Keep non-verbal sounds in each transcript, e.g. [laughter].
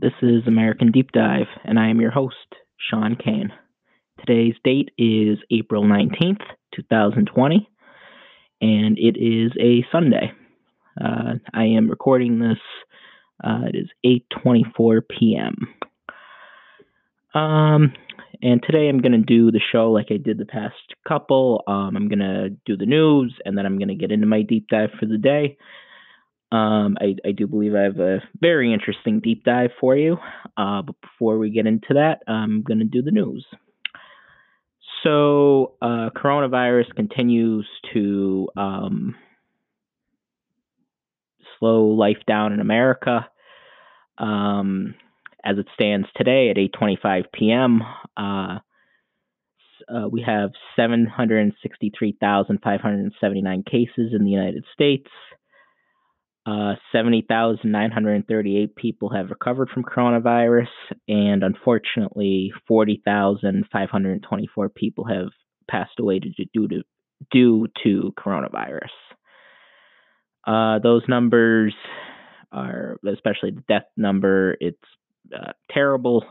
This is American Deep Dive, and I am your host, Shawn Kane. Today's date is April 19th, 2020, and it is a Sunday. Uh, I am recording this. Uh, it is 8:24 p.m. Um, and today I'm going to do the show like I did the past couple. Um, I'm going to do the news, and then I'm going to get into my deep dive for the day. Um, I, I, do believe I have a very interesting deep dive for you. Uh, but before we get into that, I'm going to do the news. So, uh, coronavirus continues to um, slow life down in America. Um, as it stands today at 8:25 p.m., uh, uh, we have 763,579 cases in the United States. Uh, 70,938 people have recovered from coronavirus, and unfortunately, 40,524 people have passed away due to, due to coronavirus. Uh, those numbers are, especially the death number, it's uh, terrible.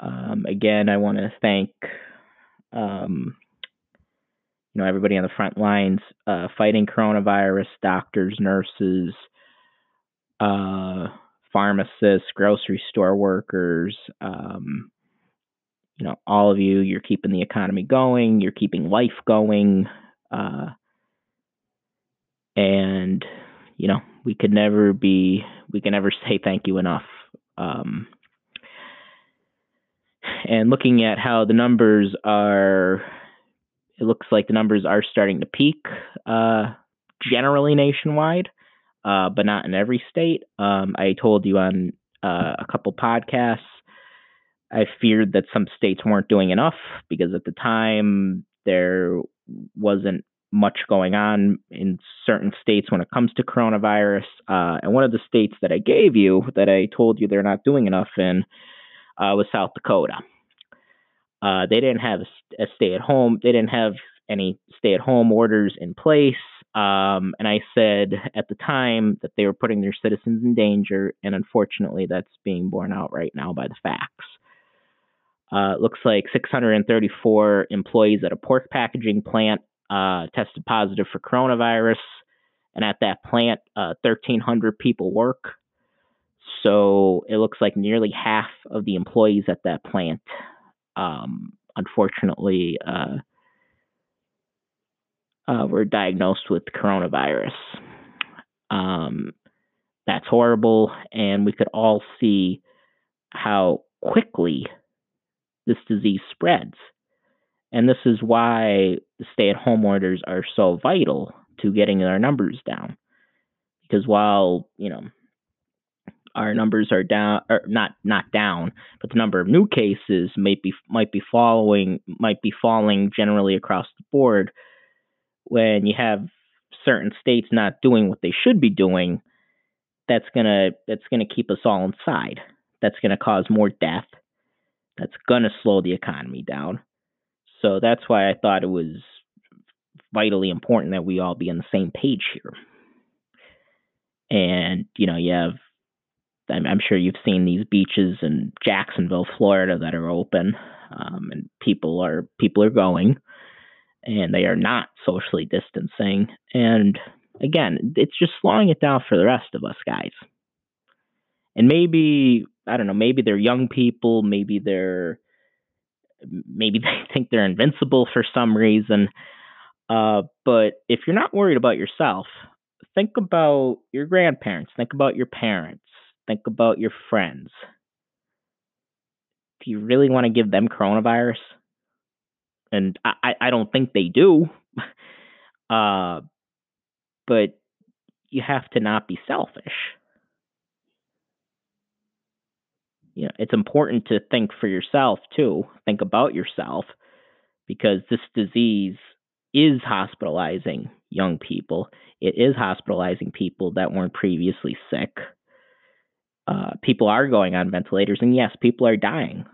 Um, again, I want to thank um, you know everybody on the front lines uh, fighting coronavirus, doctors, nurses, uh, pharmacists, grocery store workers. Um, you know, all of you, you're keeping the economy going, you're keeping life going, uh, and you know we could never be, we can never [laughs] say thank you enough. Um, and looking at how the numbers are it looks like the numbers are starting to peak uh, generally nationwide, uh, but not in every state. Um, I told you on uh, a couple podcasts, I feared that some states weren't doing enough because at the time there wasn't much going on in certain states when it comes to coronavirus. Uh, and one of the states that I gave you that I told you they're not doing enough in uh, was South Dakota. Uh, they didn't have a, stay at home. They didn't have any stay at home orders in place. Um, and I said at the time that they were putting their citizens in danger, and unfortunately, that's being borne out right now by the facts. Uh, it looks like 634 employees at a pork packaging plant uh, tested positive for coronavirus, and at that plant, uh, 1,300 people work. So it looks like nearly half of the employees at that plant um, unfortunately uh, uh, were diagnosed with coronavirus. Um, that's horrible, and we could all see how quickly this disease spreads. And this is why the stay at home orders are so vital to getting our numbers down. Because while, you know, our numbers are down or not not down, but the number of new cases might be might be following might be falling generally across the board when you have certain states not doing what they should be doing, that's gonna that's gonna keep us all inside. That's gonna cause more death. That's gonna slow the economy down. So that's why I thought it was vitally important that we all be on the same page here. And you know, you have I'm, I'm sure you've seen these beaches in Jacksonville, Florida, that are open, um, and people are people are going, and they are not socially distancing. And again, it's just slowing it down for the rest of us guys. And maybe I don't know, maybe they're young people, maybe they're maybe [laughs] they think they're invincible for some reason. Uh, but if you're not worried about yourself, think about your grandparents, think about your parents, Think about your friends. Do you really want to give them coronavirus? And I, I don't think they do. [laughs] uh, but you have to not be selfish. You know, it's important to think for yourself too. Think about yourself because this disease is hospitalizing young people. It is hospitalizing people that weren't previously sick uh, people are going on ventilators, and yes, people are dying.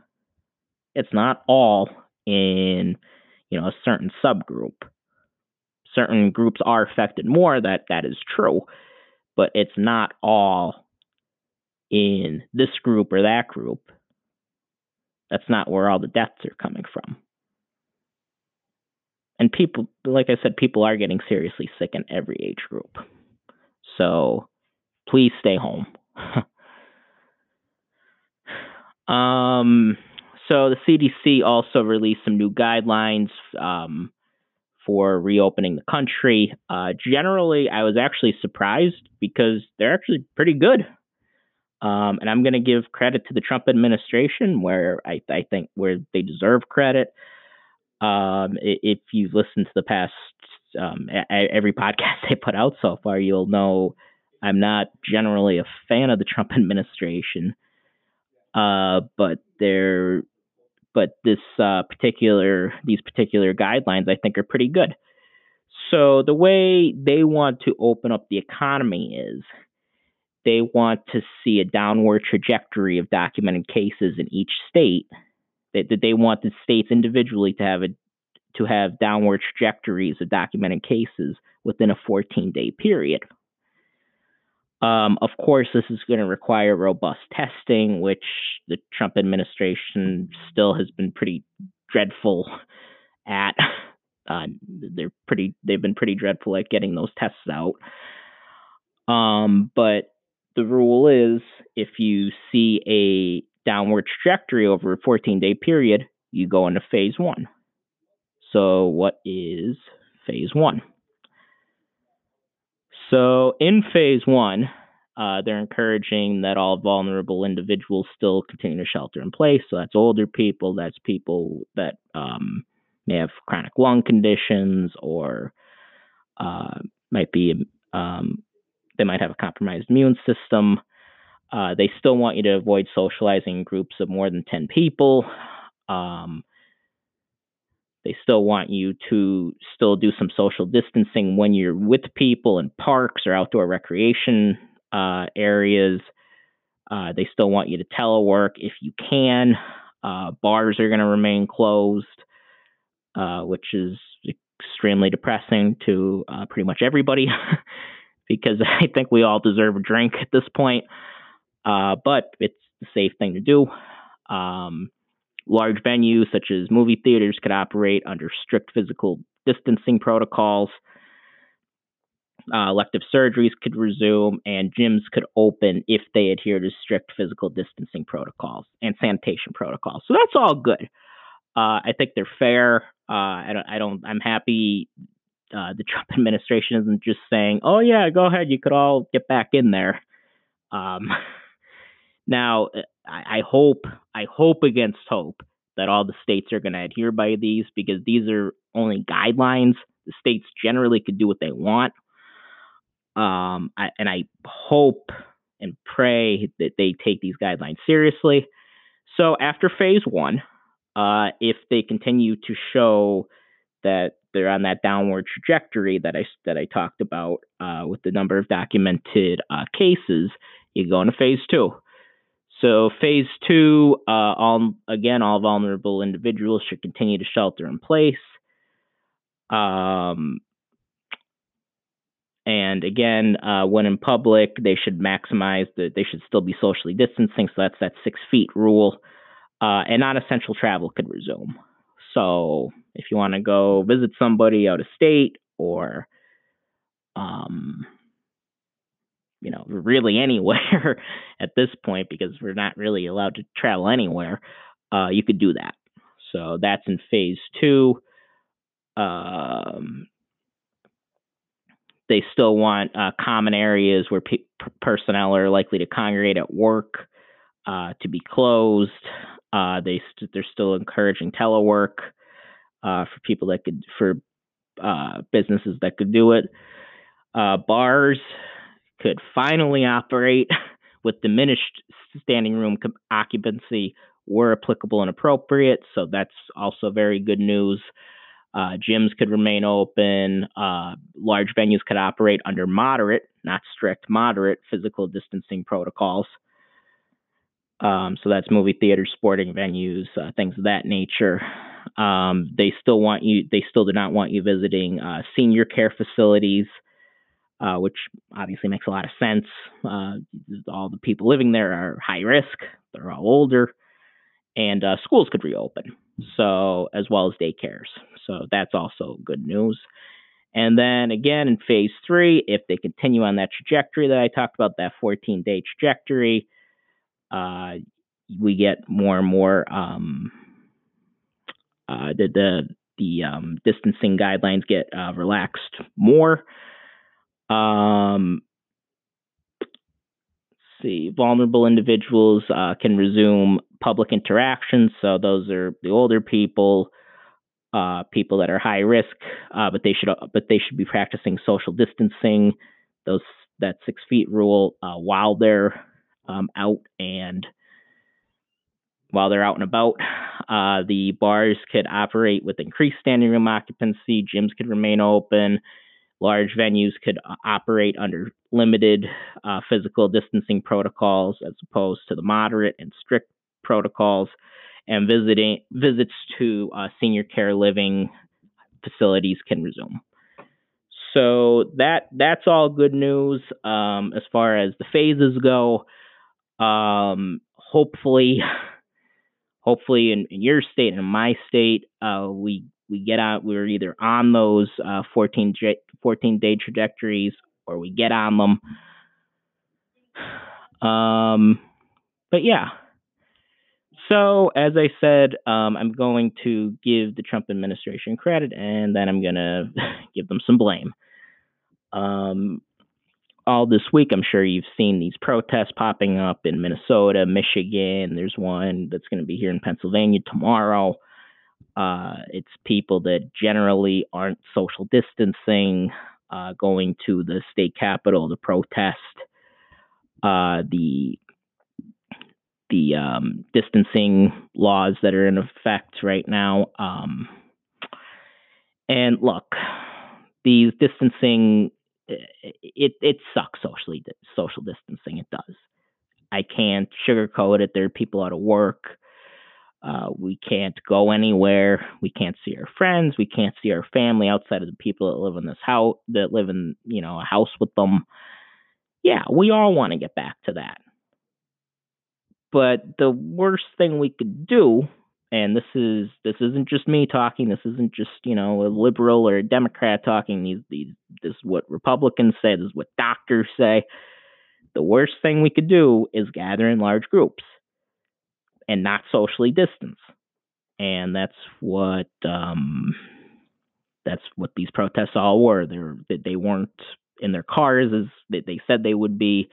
It's not all in you know a certain subgroup. Certain groups are affected more. That that is true, but it's not all in this group or that group, that's not where all the deaths are coming from. And people, like I said, people are getting seriously sick in every age group. So please stay home. [laughs] um, so the CDC also released some new guidelines um, for reopening the country. Uh, generally, I was actually surprised because they're actually pretty good. Um, and I'm going to give credit to the Trump administration where I, I think where they deserve credit. Um, if you've listened to the past um, every podcast [laughs] they put out so far, you'll know I'm not generally a fan of the Trump [laughs] administration. Uh, but they're but this uh, particular these particular guidelines I think are pretty good. So the way they want to open up the economy is they want to see a downward trajectory of documented cases in each state. That, that they want the states individually to have a to have downward trajectories of documented cases within a 14 day period. Um, of course, this is going to require robust testing, which the Trump administration still has been pretty dreadful at. Uh, they're pretty. They've been pretty dreadful at getting those tests out. Um, but the rule is, if you see a downward trajectory over a 14 day period, you go into phase one. So, what is phase one? So, in phase one, uh, they're encouraging that all vulnerable individuals still continue to shelter in place. So, that's older people, that's people that um, may have chronic lung conditions or uh, might be, um, they might have a compromised immune system. Uh, they still want you to avoid socializing in groups of more than 10 people. Um, they still want you to still do some social distancing when you're with people in parks or outdoor recreation uh, areas. Uh, they still want you to telework if you can. Uh, bars are going to remain closed, uh, which is extremely depressing to uh, pretty much everybody [laughs] because [laughs] I think we all deserve a drink at this point. Uh, but it's the safe thing to do. Um, Large venues such as movie theaters could operate under strict physical distancing protocols. Uh, elective surgeries could resume, and gyms could open if they adhere to strict physical distancing protocols and sanitation protocols. So that's all good. Uh, I think they're fair. Uh, I don't. I don't. I'm happy. Uh, the [laughs] Trump administration isn't just saying, "Oh yeah, go ahead, you could all get back in there." Um, [laughs] now, I, I hope, I hope against hope that all the states are going to adhere by these because these are only guidelines. The states generally could do what they want. Um, I, and I hope and pray that they take these guidelines seriously. So after phase one, uh, if they continue to show that they're on that downward trajectory that I that I talked about uh, with the number of documented uh, cases, you go into phase two. So phase two, uh, all again, all vulnerable individuals should continue to shelter in place. Um, and again, uh, when in public, they should maximize the. They should still be socially distancing. So that's that six feet rule. Uh, and non-essential travel could resume. So if you want to go visit somebody out of state or um, you know, really [laughs] anywhere at this point because we're not really allowed to travel anywhere, uh, you could do that. So that's in phase two. Um, they still want uh, common areas where pe- personnel are likely to congregate at work uh, to be closed. Uh, they st- they're still encouraging telework uh, for people that could for uh, businesses that could do it. Uh, bars could finally operate [laughs] with diminished standing room occupancy were applicable and appropriate. So that's also very good news. Uh, gyms could remain open. Uh, large venues could operate under moderate, not strict, moderate physical distancing protocols. Um, so that's movie theaters, sporting venues, uh, things of that nature. Um, they still want you. They still do not want you visiting uh, senior care facilities uh, which obviously makes a lot of sense. Uh, all the people living there are high risk, they're all older, and uh, schools could reopen, so as well as daycares. So that's also good news. And then again in phase three, if they continue on that trajectory that I talked about, that 14 day trajectory, uh, we get more and more um, uh, the the the um, distancing guidelines get uh, relaxed more. Um, see, vulnerable individuals uh, can resume public interactions. So those are the older people, uh, people that are high risk, uh, but they should but they should be practicing social distancing. Those that six feet rule uh, while they're um, out and while they're out and about. Uh, the bars could operate with increased standing room occupancy, gyms could remain open, large venues could uh, operate under limited uh, physical distancing protocols as opposed to the moderate and strict protocols, and visiting visits to uh, senior care living facilities can resume. So that that's all good news um, as far as the phases go. Um, hopefully, hopefully in, in your state and in my state, uh, we we get out. We're either on those uh, 14, 14 day trajectories or we get on them. Um, but yeah. So as I said, um, I'm going to give the Trump administration credit, and then I'm going [laughs] to give them some blame. Um, all this week, I'm sure you've seen these protests popping up in Minnesota, Michigan. There's one that's going to be here in Pennsylvania tomorrow. Uh, it's people that generally aren't social distancing, uh, going to the state capitol to protest uh, the the um, distancing laws that are in effect right now. Um, and look, these distancing it it sucks socially social distancing. It does. I can't sugarcoat it. There are people out of work. Uh, we can't go anywhere. We can't see our friends. We can't see our family outside of the people that live in this house that live in you know a house with them. Yeah, we all want to get back to that. But the worst thing we could do and this is this isn't just me talking. This isn't just you know a liberal or a Democrat talking. These these this is what Republicans say. This is what doctors say. The worst thing we could do is gather in large groups and not socially distance. And that's what um, that's what these protests all were. They're, they weren't in their cars as they said they would be.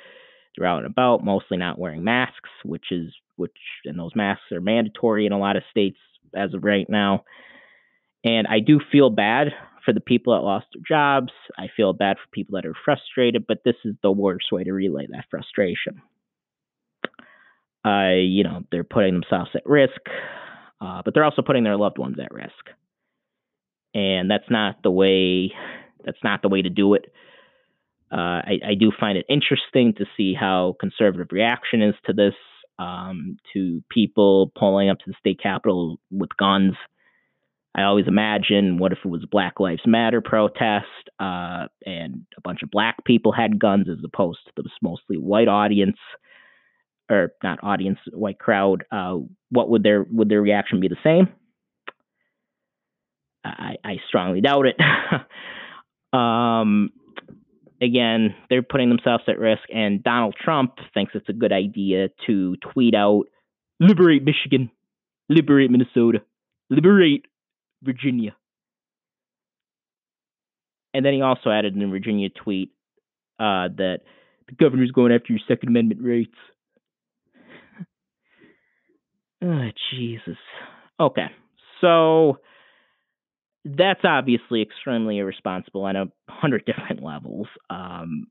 They're out and about, mostly not wearing masks, which is which and those masks are mandatory in a lot of states as of right now. And I do feel bad for the people that lost their jobs. I feel bad for people that are frustrated, but this is the worst way to relay that frustration. Uh, you know, they're putting themselves at risk, uh, but they're also putting their loved ones at risk. And that's not the way. That's not the way to do it. Uh, I, I, do find it interesting to see how conservative reaction is to this um, to people pulling up to the state capitol with guns. I always imagine what if it was Black Lives Matter protest uh, and a bunch of black people had guns as opposed to this mostly white audience or not audience, white crowd. Uh, what would their would their reaction be the same? I, I strongly doubt it. [laughs] um, again, they're putting themselves at risk, and Donald Trump thinks it's a good idea to tweet out, liberate Michigan, liberate Minnesota, liberate Virginia. And then he also added in the Virginia tweet uh, that the governor's going after your Second Amendment rights. Oh, Jesus. Okay. So that's obviously extremely irresponsible on a hundred [laughs] different levels. Um,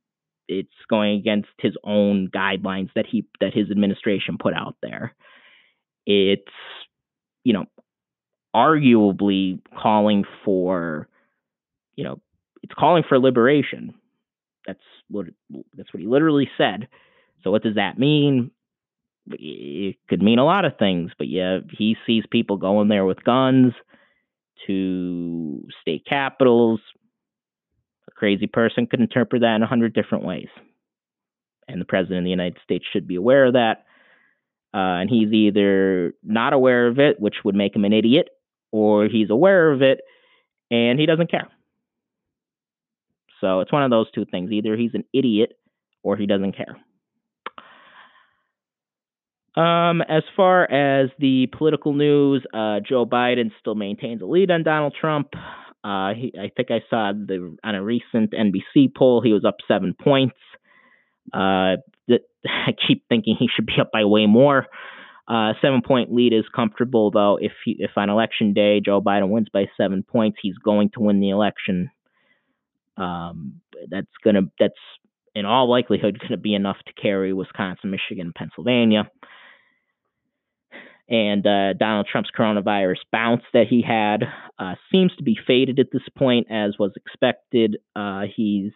it's going against his own guidelines that he that his administration put out there. It's you know arguably calling for you know it's calling for liberation. That's what that's what he literally said. So what does that mean? It could mean a lot of things, but yeah, he sees people going there with guns to state capitals, A crazy person could interpret that in a hundred different ways. And the president of the United States should be aware of that. Uh, and he's either not aware of it, which would make him an idiot, or he's aware of it and he doesn't care. So it's one of those two things. Either he's an idiot or he doesn't care. Um, as far as the political news, uh, Joe Biden still maintains a lead on Donald Trump. Uh, he, I think I saw the on a recent NBC poll he was up seven points. Uh, [laughs] I keep thinking he should be up by way more. Uh, seven point lead is comfortable though. If he, if on election day Joe Biden wins by seven points, he's going to win the election. Um, that's gonna that's in all likelihood going to be enough to carry Wisconsin, Michigan, Pennsylvania. And uh, Donald Trump's coronavirus bounce that he had uh, seems to be faded at this point, as was expected. Uh, he's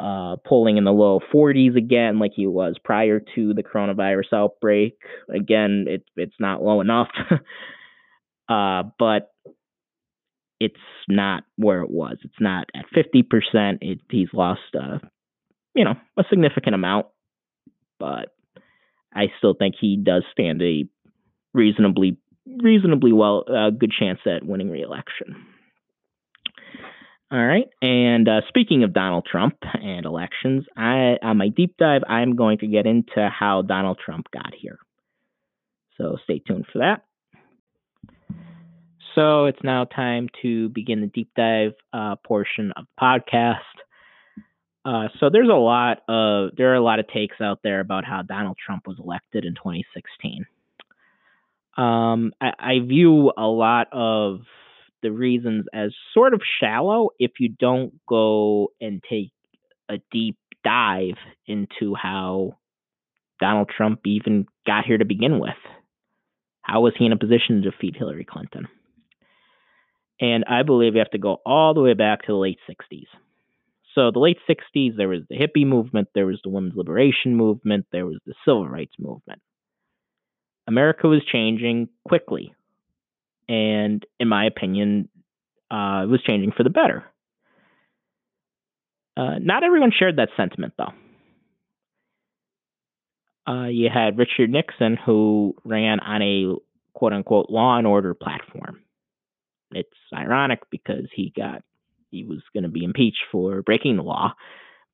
uh, polling in the low 40s again, like he was prior to the coronavirus outbreak. Again, it, it's not low enough, [laughs] uh, but it's not where it was. It's not at 50%. It, he's lost, uh, you know, a significant amount, but I still think he does stand a reasonably, reasonably well, uh, good chance at winning re-election. All right. And uh, speaking of Donald Trump and elections, I on my deep dive, I'm going to get into how Donald Trump got here. So stay tuned for that. So it's now time to begin the deep dive uh, portion of the podcast. Uh, so there's a lot of there are a lot of takes out there about how Donald Trump was elected in 2016. Um, I, I view a lot of the reasons as sort of shallow if you don't go and take a deep dive into how Donald Trump even got here to begin with. How was he in a position to defeat Hillary Clinton? And I believe you have to go all the way back to the late 60s. So, the late 60s, there was the hippie movement, there was the women's liberation movement, there was the civil rights movement. America was changing quickly and in my opinion, uh, was changing for the better. Uh, not everyone shared that sentiment, though. Uh, you had Richard Nixon, who ran on a quote unquote law and order platform. It's ironic because he got he was going to be impeached for breaking the law,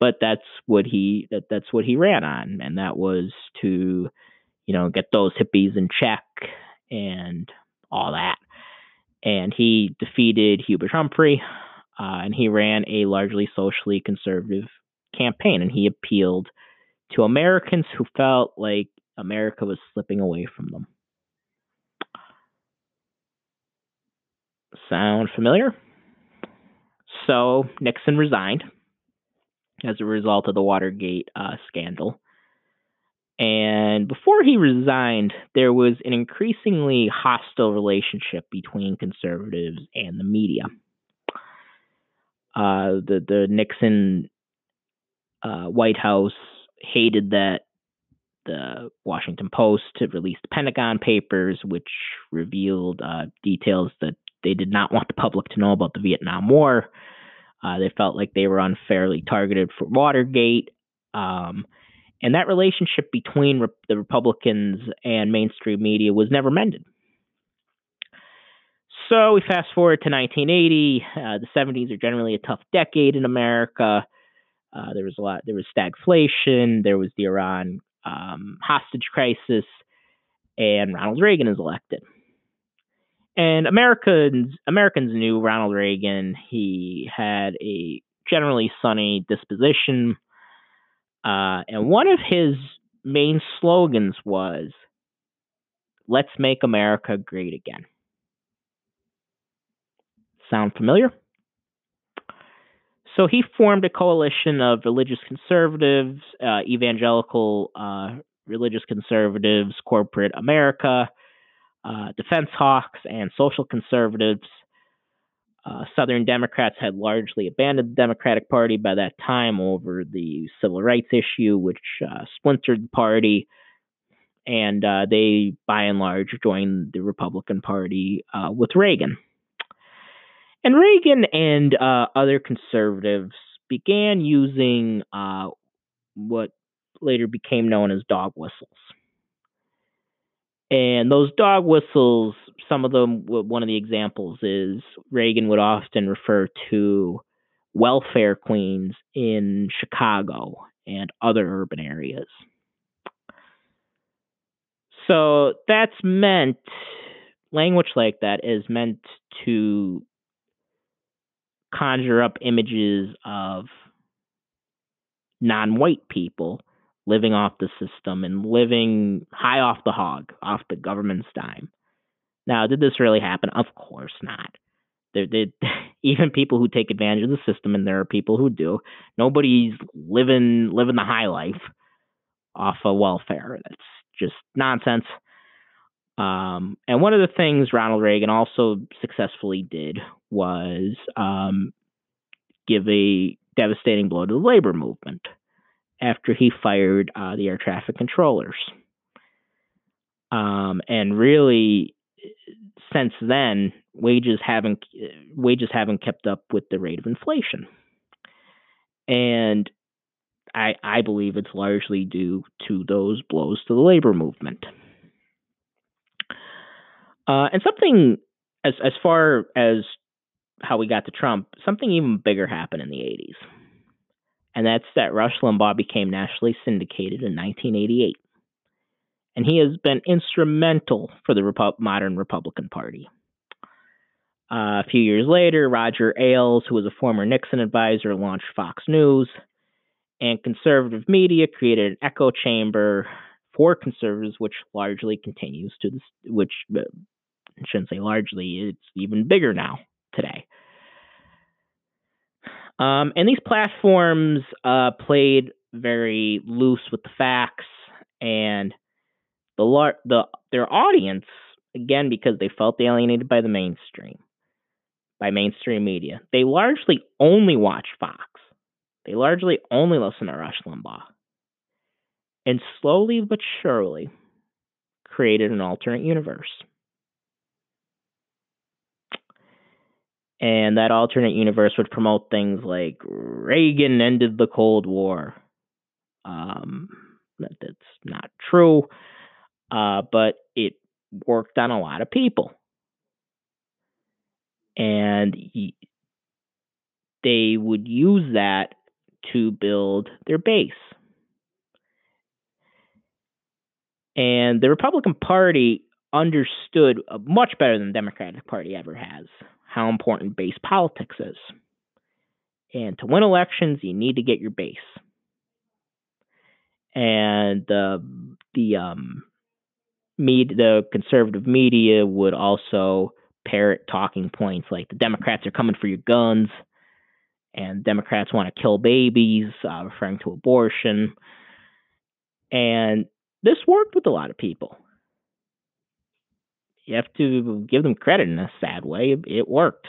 but that's what he that that's what he ran on, and that was to you know get those hippies in check and all that and he defeated Hubert Humphrey, uh, and he ran a largely socially conservative campaign, and he appealed to Americans who felt like America was slipping away from them. Sound familiar? So Nixon resigned as a result of the Watergate uh, scandal. And before he resigned, there was an increasingly hostile relationship between conservatives and the media. Uh, the the Nixon uh, White House hated that the Washington Post had released Pentagon Papers, which revealed uh, details that they did not want the public to know about the Vietnam War. Uh, they felt like they were unfairly targeted for Watergate. Um, and that relationship between re- the Republicans and mainstream media was never mended. So we fast forward to 1980. Uh, the 70s are generally a tough decade in America. Uh, there was a lot. There was stagflation. There was the Iran um, hostage crisis, and Ronald Reagan is elected. And Americans Americans knew Ronald Reagan. He had a generally sunny disposition. Uh, and one of his main slogans was, Let's make America great again. Sound familiar? So he formed a coalition of religious conservatives, uh, evangelical uh, religious conservatives, corporate America, uh, defense hawks, and social conservatives uh, Southern Democrats had largely abandoned the Democratic Party by that time over the civil rights issue, which uh, splintered the party. And uh, they, by and large, joined the Republican Party uh, with Reagan. And Reagan and other conservatives began using what later became known as dog whistles. And those dog whistles, some of them, one of the examples is Reagan would often refer to welfare queens in Chicago and other urban areas. So that's meant, language like that is meant to conjure up images of non white people living off the system and living high off the hog, off the government's dime. Now, did this really happen? Of course not. There, there, [laughs] even people who take advantage of the system, and there are people who do. Nobody's living living the high life off of welfare. That's just nonsense. Um, and one of the things Ronald Reagan also successfully did was um, give a devastating blow to the labor movement after he fired uh, the air traffic controllers. Um, and really, since then, wages haven't wages haven't kept up with the rate of inflation, and I I believe it's largely due to those blows to the labor movement. Uh, and something as as far as how we got to Trump, something even bigger happened in the 80s. And that's that Rush Limbaugh became nationally syndicated in 1988. And he has been instrumental for the Repu- modern Republican Party. Uh, a few years later, Roger Ailes, who was a former Nixon advisor, launched Fox News, and conservative media created an echo chamber for conservatives, which largely continues to this, which uh, I shouldn't say largely, it's even bigger now today. Um, and these platforms uh, played very loose with the facts and the lar- the their audience again because they felt alienated by the mainstream, by mainstream media. They largely only watch Fox. They largely only listen to Rush Limbaugh, and slowly but surely created an alternate universe. And that alternate universe would promote things like Reagan ended the Cold War. Um, that, that's not true, uh, but it worked on a lot of people, and he, they would use that to build their base. And the Republican Party understood much better than the Democratic Party ever has how important base politics is. And to win elections, you need to get your base. And the the um, media, the conservative media would also parrot talking points like the Democrats are coming for your guns, and Democrats want to kill babies, uh, referring to abortion. And this worked with a lot of people you have to give them credit in a sad way. It worked.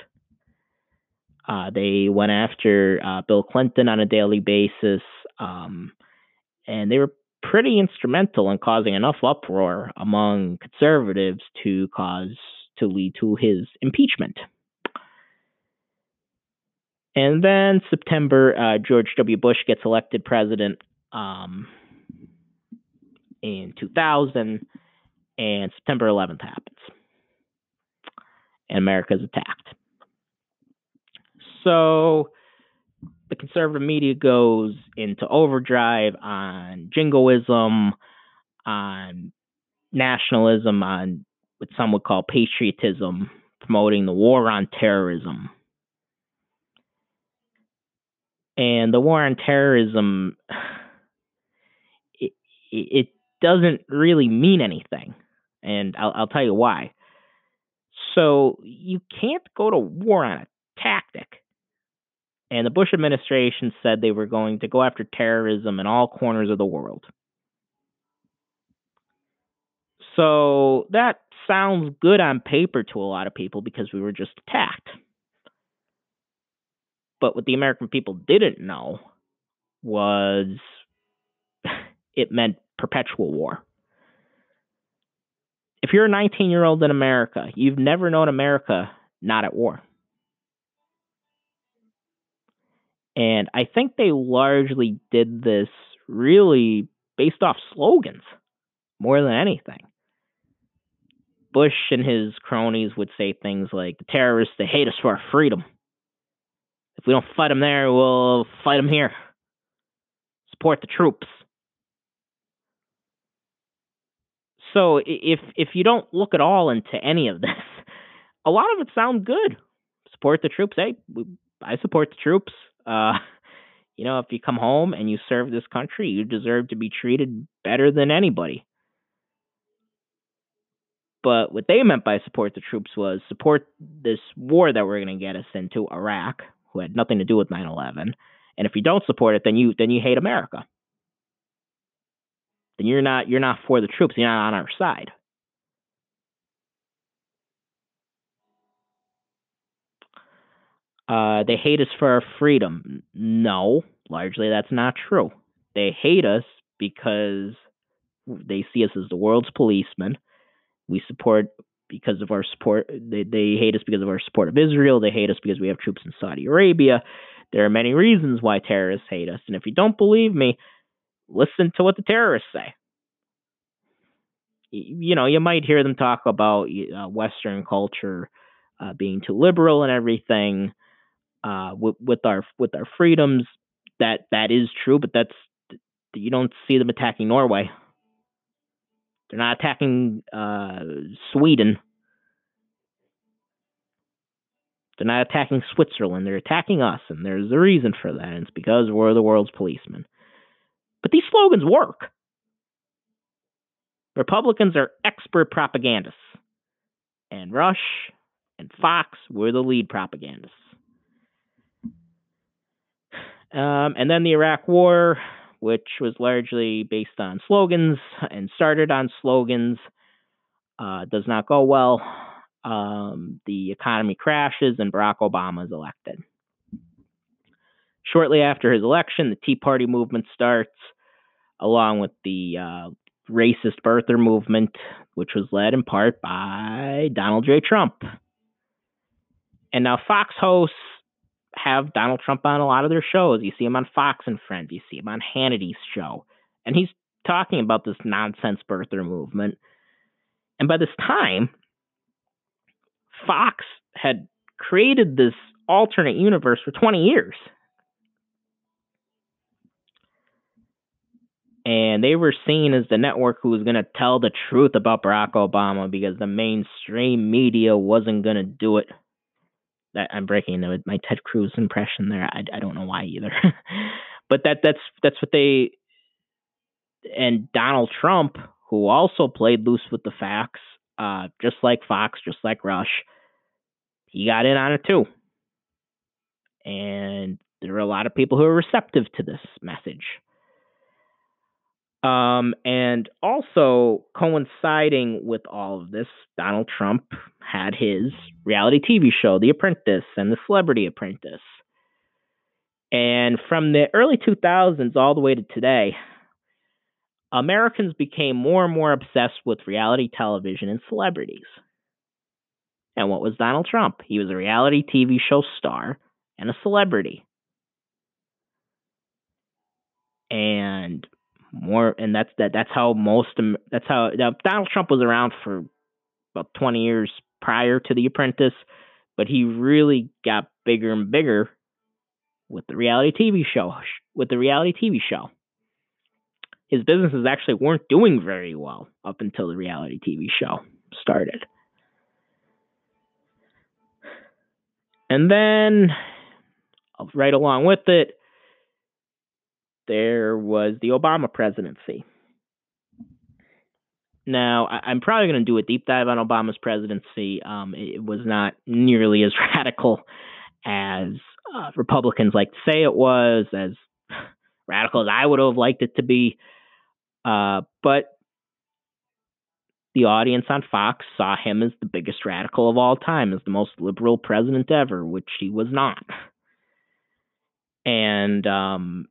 Uh, they went after uh, Bill Clinton on a daily basis, um, and they were pretty instrumental in causing enough uproar among conservatives to cause to lead to his impeachment. And then September, uh, George W. Bush gets elected president um, in 2000 and September 11th happens, and America is attacked. So the conservative media goes into overdrive on jingoism, on nationalism, on what some would call patriotism, promoting the war on terrorism. And the war on terrorism, [sighs] it, it doesn't really mean anything and I'll, I'll tell you why. So you can't go to war on a tactic. And the Bush administration said they were going to go after terrorism in all corners of the world. So that sounds good on paper to a lot of people because we were just attacked. But what the American people didn't know was [laughs] it meant perpetual war if you're a 19 year old in America, you've never known America not at war. And I think they largely did this really based off slogans more than anything. Bush and his cronies would say things like, the terrorists, they hate us for our freedom. If we don't fight them there, we'll fight them here. Support the troops. So if if you don't look at all into any of this, [laughs] a lot of it sounds good. Support the troops. Hey, I support the troops. Uh, [laughs] you know, if you come home and you serve this country, you deserve to be treated better than anybody. But what they meant by support the troops was support this war that we're going to get us into, Iraq, who had nothing to do with 9/11. And if you don't support it, then you then you hate America. Then you're not you're not for the troops. You're not on our side. Uh, they hate us for our freedom. No, largely that's not true. They hate us because they see us as the world's policemen. We support because of our support. They, they hate us because of our support of Israel. They hate us because we have troops in Saudi Arabia. There are many reasons why terrorists hate us. And if you don't believe me, listen to what the terrorists say. You know, you might hear them talk about uh, Western culture uh, being too liberal and everything uh, with, with our with our freedoms. That that is true, but that's you don't see them attacking Norway. They're not attacking uh, Sweden. They're not attacking Switzerland. They're attacking us, and there's a reason for that. And it's because we're the world's policemen. But these slogans work. Republicans are expert propagandists, and Rush and Fox were the lead propagandists. Um, and then the Iraq War, which was largely based on slogans and started on slogans, uh, does not go well. Um, the economy crashes and Barack Obama is elected. Shortly after his election, the Tea Party movement starts, along with the uh, racist birther movement, which was led in part by Donald J. Trump. And now Fox hosts have Donald Trump on a lot of their shows. You see him on Fox and Friends. You see him on Hannity's show. And he's talking about this nonsense birther movement. And by this time, Fox had created this alternate universe for 20 years. And they were seen as the network who was going to tell the truth about Barack Obama because the mainstream media wasn't going to do it. I'm breaking my Ted Cruz impression there. I, I don't know why either, [laughs] but that that's that's what they and Donald Trump, who also played loose with the facts, uh, just like Fox, just like Rush, he got in on it too. And there are a lot of people who are receptive to this message. Um, and also coinciding with all of this, Donald Trump had his reality TV show, The Apprentice and The Celebrity Apprentice. And from the early 2000s all the way to today, Americans became more and more obsessed with reality television and celebrities. And what was Donald Trump? He was a reality TV show star and a celebrity. And more and that's that that's how most that's how now, Donald Trump was around for about 20 years prior to The Apprentice, but he really got bigger and bigger with the reality TV show with the reality TV show. His businesses actually weren't doing very well up until the reality TV show started. And then right along with it, there was the Obama presidency. Now, I, am probably going to do a deep dive on Obama's presidency. Um, it was not nearly as [laughs] radical as uh, Republicans like to say it was, as radical as I would have liked it to be. Uh, but the audience on Fox saw him as the biggest radical of all time, as the most liberal president ever, which he was not. And um,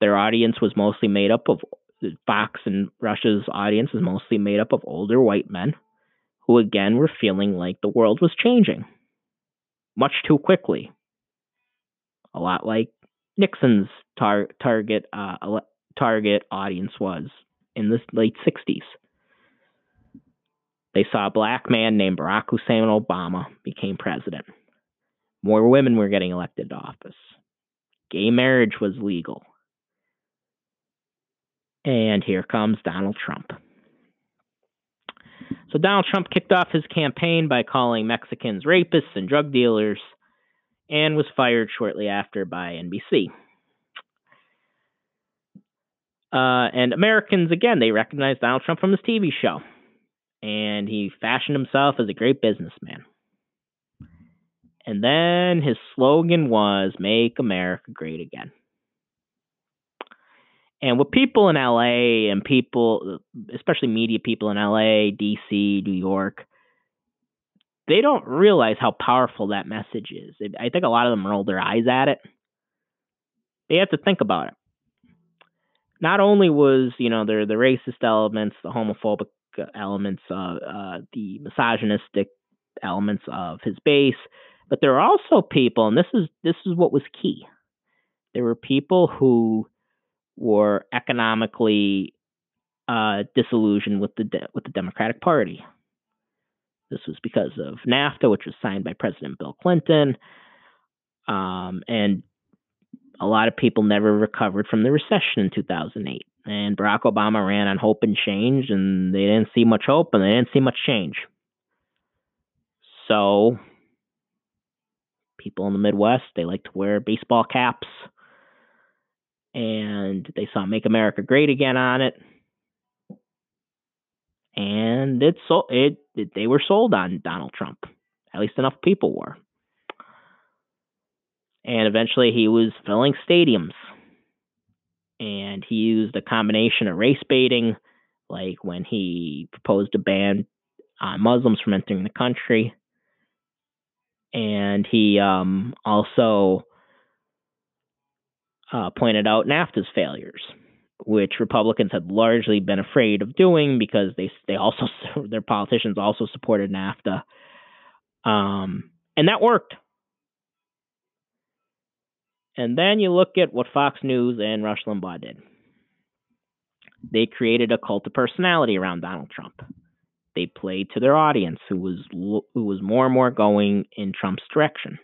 their audience was mostly made up of Fox and Rush's audience is mostly made up of older white men who again were feeling like the world was changing much too quickly. a lot like Nixon's tar- target uh, target audience was in the late 60s. They saw a black man named Barack Hussein Obama became president. More women were getting elected to office. Gay marriage was legal. And here comes Donald Trump. So Donald Trump kicked off his campaign by calling Mexicans rapists and drug dealers and was fired shortly after by NBC. Uh, and Americans, again, they recognized Donald Trump from his TV show. And he fashioned himself as a great businessman. And then his slogan was Make America Great Again. And with people in LA and people, especially media people in LA, DC, New York, they don't realize how powerful that message is. I think a lot of them roll their eyes at it. They have to think about it. Not only was, you know, there the racist elements, the homophobic elements, uh, uh, the misogynistic elements of his base, but there are also people, and this is this is what was key. There were people who were economically uh, disillusioned with the de- with the Democratic Party. This was because of NAFTA, which was signed by President Bill Clinton, um, and a lot of people never recovered from the recession in 2008. And Barack Obama ran on hope and change, and they didn't see much hope and they didn't see much change. So, people in the Midwest, they like to wear baseball caps and they saw "Make America Great Again" on it, and it so it, it they were sold on Donald Trump. At least enough people were, and eventually he was filling stadiums, and he used a combination of race baiting, like when he proposed to ban uh, Muslims from entering the country, and he um, also uh, pointed out NAFTA's failures, which Republicans had largely been afraid of doing because they they also [laughs] their politicians also supported NAFTA, um, and that worked. And then you look at what Fox News and Rush Limbaugh did. They created a cult of personality around Donald Trump. They played to their audience, who was who was more and more going in Trump's direction.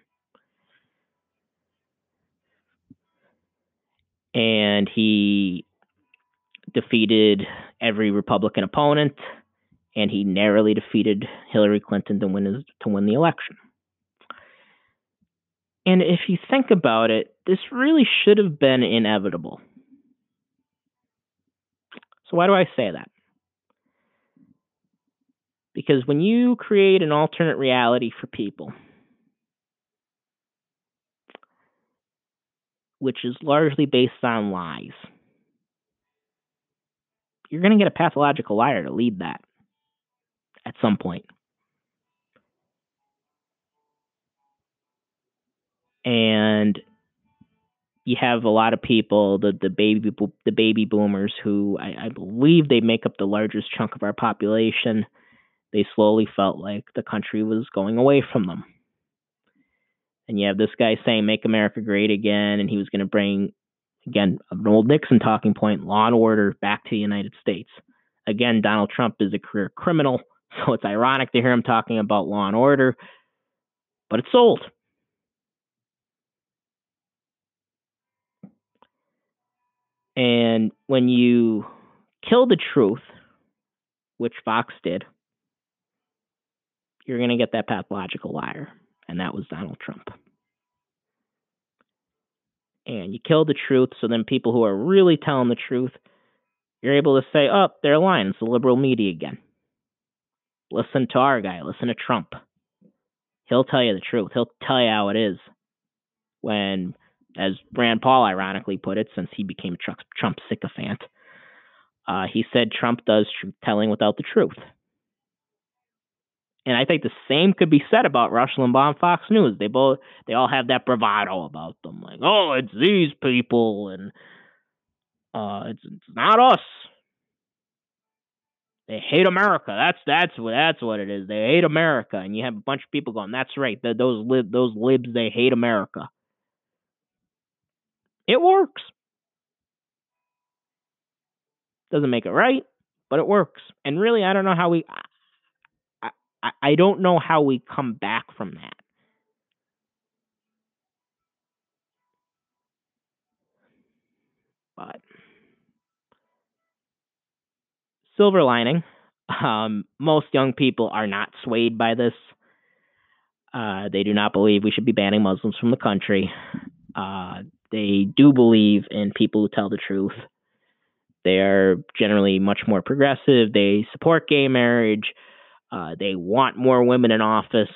And he defeated every Republican opponent, and he narrowly defeated Hillary Clinton to win his, to win the election. And if you think about it, this really should have been inevitable. So why do I say that? Because when you create an alternate reality for people, which is largely based on lies. You're going to get a pathological liar to lead that at some point. And you have a lot of people, the the baby the baby boomers, who I, I believe they make up the largest chunk of our population. They slowly felt like the country was going away from them and you have this guy saying "Make America Great Again," and he was going to bring again an old Nixon talking point, law and order back to the United States. Again, Donald Trump is a career criminal, [laughs] so it's ironic to hear him talking about law and order, but it's sold. And when you kill the truth, which Fox did, you're going to get that pathological liar and that was Donald Trump. And you kill the truth, so then people who are really telling the truth, you're able to say, oh, they're lying. It's the liberal media again. Listen to our guy. Listen to Trump. He'll tell you the truth. He'll tell you how it is. When, as Rand Paul ironically put it, since he became a Trump, sycophant, uh, he said Trump does truth telling without the truth. And I think the same could be said about Rush Limbaugh and Fox News. They both they all have that bravado about them, like, oh, it's these people, and uh, it's, it's not us. They hate America. That's that's what that's what it is. They hate America, and you have a bunch of people going, "That's right. those lib those libs they hate America." It works. Doesn't make it right, but it works. And really, I don't know how we. I, I, don't know how we come back from that. But silver lining, um, most young people are not swayed by this. Uh, they do not believe we should be banning Muslims from the country. Uh, they do believe in people who tell the truth. They are generally much more progressive. They support gay marriage. Uh, they want more women in office.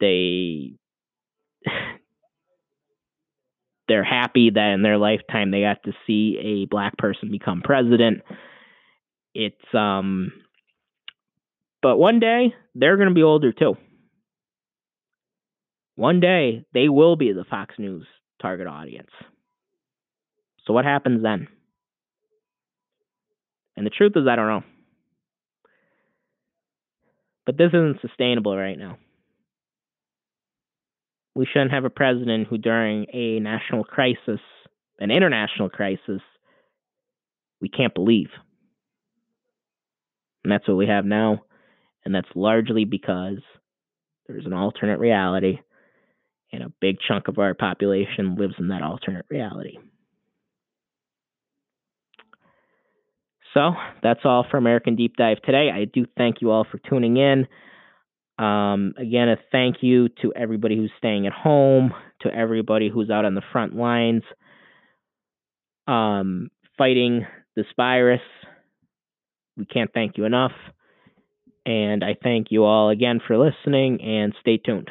They [sighs] they're happy that in their lifetime they got to see a black person become president. It's um but one day they're going to be older too. One day they will be the Fox News target audience. So what happens then? And the truth is I don't know. But this isn't sustainable right now. We shouldn't have a president who, during a national crisis, an international crisis, we can't believe. And that's what we have now. And that's largely because there's an alternate reality, and a big chunk of our population lives in that alternate reality. So that's all for American Deep Dive today. I do thank you all for tuning in. Um, again, a thank you to everybody who's staying at home, to everybody who's out on the front lines um, fighting this virus. We can't thank you enough. And I thank you all again for listening and stay tuned.